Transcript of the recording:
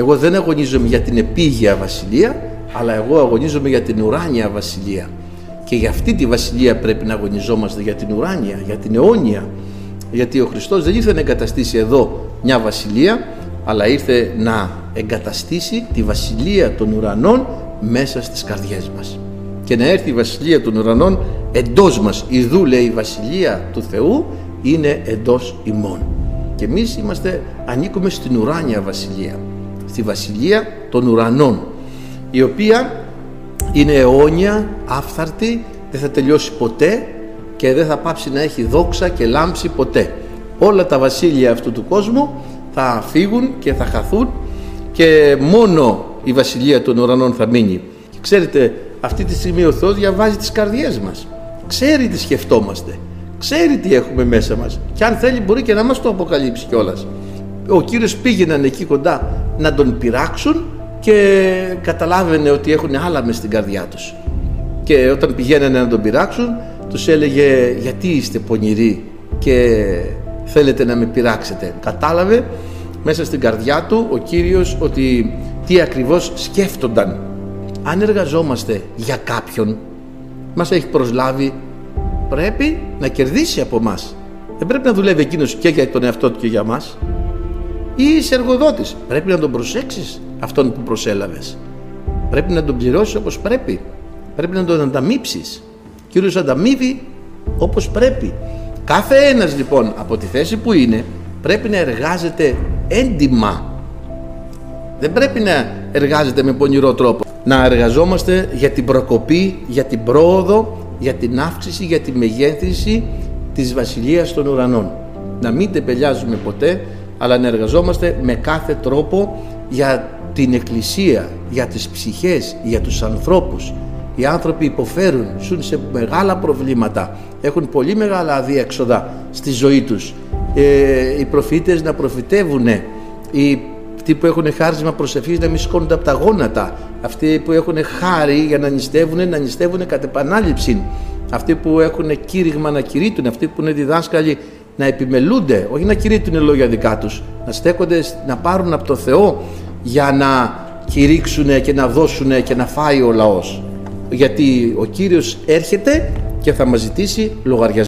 Εγώ δεν αγωνίζομαι για την επίγεια βασιλεία, αλλά εγώ αγωνίζομαι για την ουράνια βασιλεία. Και για αυτή τη βασιλεία πρέπει να αγωνιζόμαστε για την ουράνια, για την αιώνια. Γιατί ο Χριστός δεν ήρθε να εγκαταστήσει εδώ μια βασιλεία, αλλά ήρθε να εγκαταστήσει τη βασιλεία των ουρανών μέσα στις καρδιές μας. Και να έρθει η βασιλεία των ουρανών εντός μας. Ιδού λέει η βασιλεία του Θεού είναι εντός ημών. Και εμείς είμαστε, ανήκουμε στην ουράνια βασιλεία, στη βασιλεία των ουρανών, η οποία είναι αιώνια, άφθαρτη, δεν θα τελειώσει ποτέ και δεν θα πάψει να έχει δόξα και λάμψη ποτέ. Όλα τα βασίλεια αυτού του κόσμου θα φύγουν και θα χαθούν και μόνο η βασιλεία των ουρανών θα μείνει. Και ξέρετε, αυτή τη στιγμή ο Θεός διαβάζει τις καρδιές μας. Ξέρει τι σκεφτόμαστε. Ξέρει τι έχουμε μέσα μας. Και αν θέλει μπορεί και να μας το αποκαλύψει κιόλας. Ο Κύριος πήγαιναν εκεί κοντά να τον πειράξουν και καταλάβαινε ότι έχουν άλλα μες στην καρδιά τους. Και όταν πηγαίνανε να τον πειράξουν τους έλεγε γιατί είστε πονηροί και θέλετε να με πειράξετε; Κατάλαβε μέσα στην καρδιά του ο Κύριος ότι τι ακριβώς σκέφτονταν. Αν εργαζόμαστε για κάποιον, μας έχει προσλάβει, πρέπει να κερδίσει από μας. Δεν πρέπει να δουλεύει εκείνος και για τον εαυτό του και για μας. Ή είσαι εργοδότης, πρέπει να τον προσέξεις αυτόν που προσέλαβες. Πρέπει να τον πληρώσεις όπως πρέπει. Πρέπει να τον ανταμείψεις. Κύριος ανταμείβει όπως πρέπει. Κάθε ένας λοιπόν από τη θέση που είναι πρέπει να εργάζεται έντιμα. Δεν πρέπει να εργάζεται με πονηρό τρόπο. Να εργαζόμαστε για την προκοπή, για την πρόοδο, για την αύξηση, για τη μεγέθυνση της Βασιλείας των Ουρανών. Να μην τεπελιάζουμε ποτέ, αλλά να εργαζόμαστε με κάθε τρόπο για την Εκκλησία, για τις ψυχές, για τους ανθρώπους. Οι άνθρωποι υποφέρουν, ζουν σε μεγάλα προβλήματα, έχουν πολύ μεγάλα αδίέξοδα στη ζωή τους. Ε, οι προφήτες να προφητεύουν, οι αυτοί που έχουν χάρισμα προσευχής να μην σηκώνονται από τα γόνατα, αυτοί που έχουν χάρη για να νηστεύουν, να νηστεύουν κατ' επανάληψη, αυτοί που έχουν κήρυγμα να κηρύττουν, αυτοί που είναι διδάσκαλοι να επιμελούνται, όχι να κηρύττουν λόγια δικά τους, να στέκονται, να πάρουν από το Θεό για να κηρύξουν και να δώσουν και να φάει ο λαός. Γιατί ο Κύριος έρχεται και θα μας ζητήσει λογαριασμό.